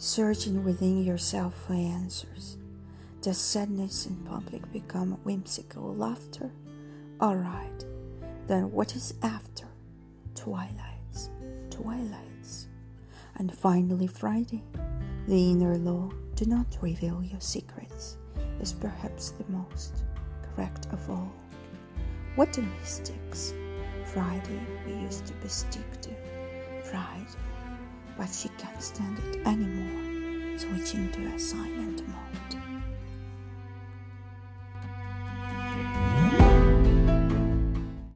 searching within yourself for answers. Does sadness in public become whimsical laughter? Alright, then what is after? Twilights, twilights. And finally, Friday, the inner law, do not reveal your secrets, is perhaps the most correct of all. What the mystics? Friday we used to be stick to. Friday. But she can't stand it anymore, switching to a silent.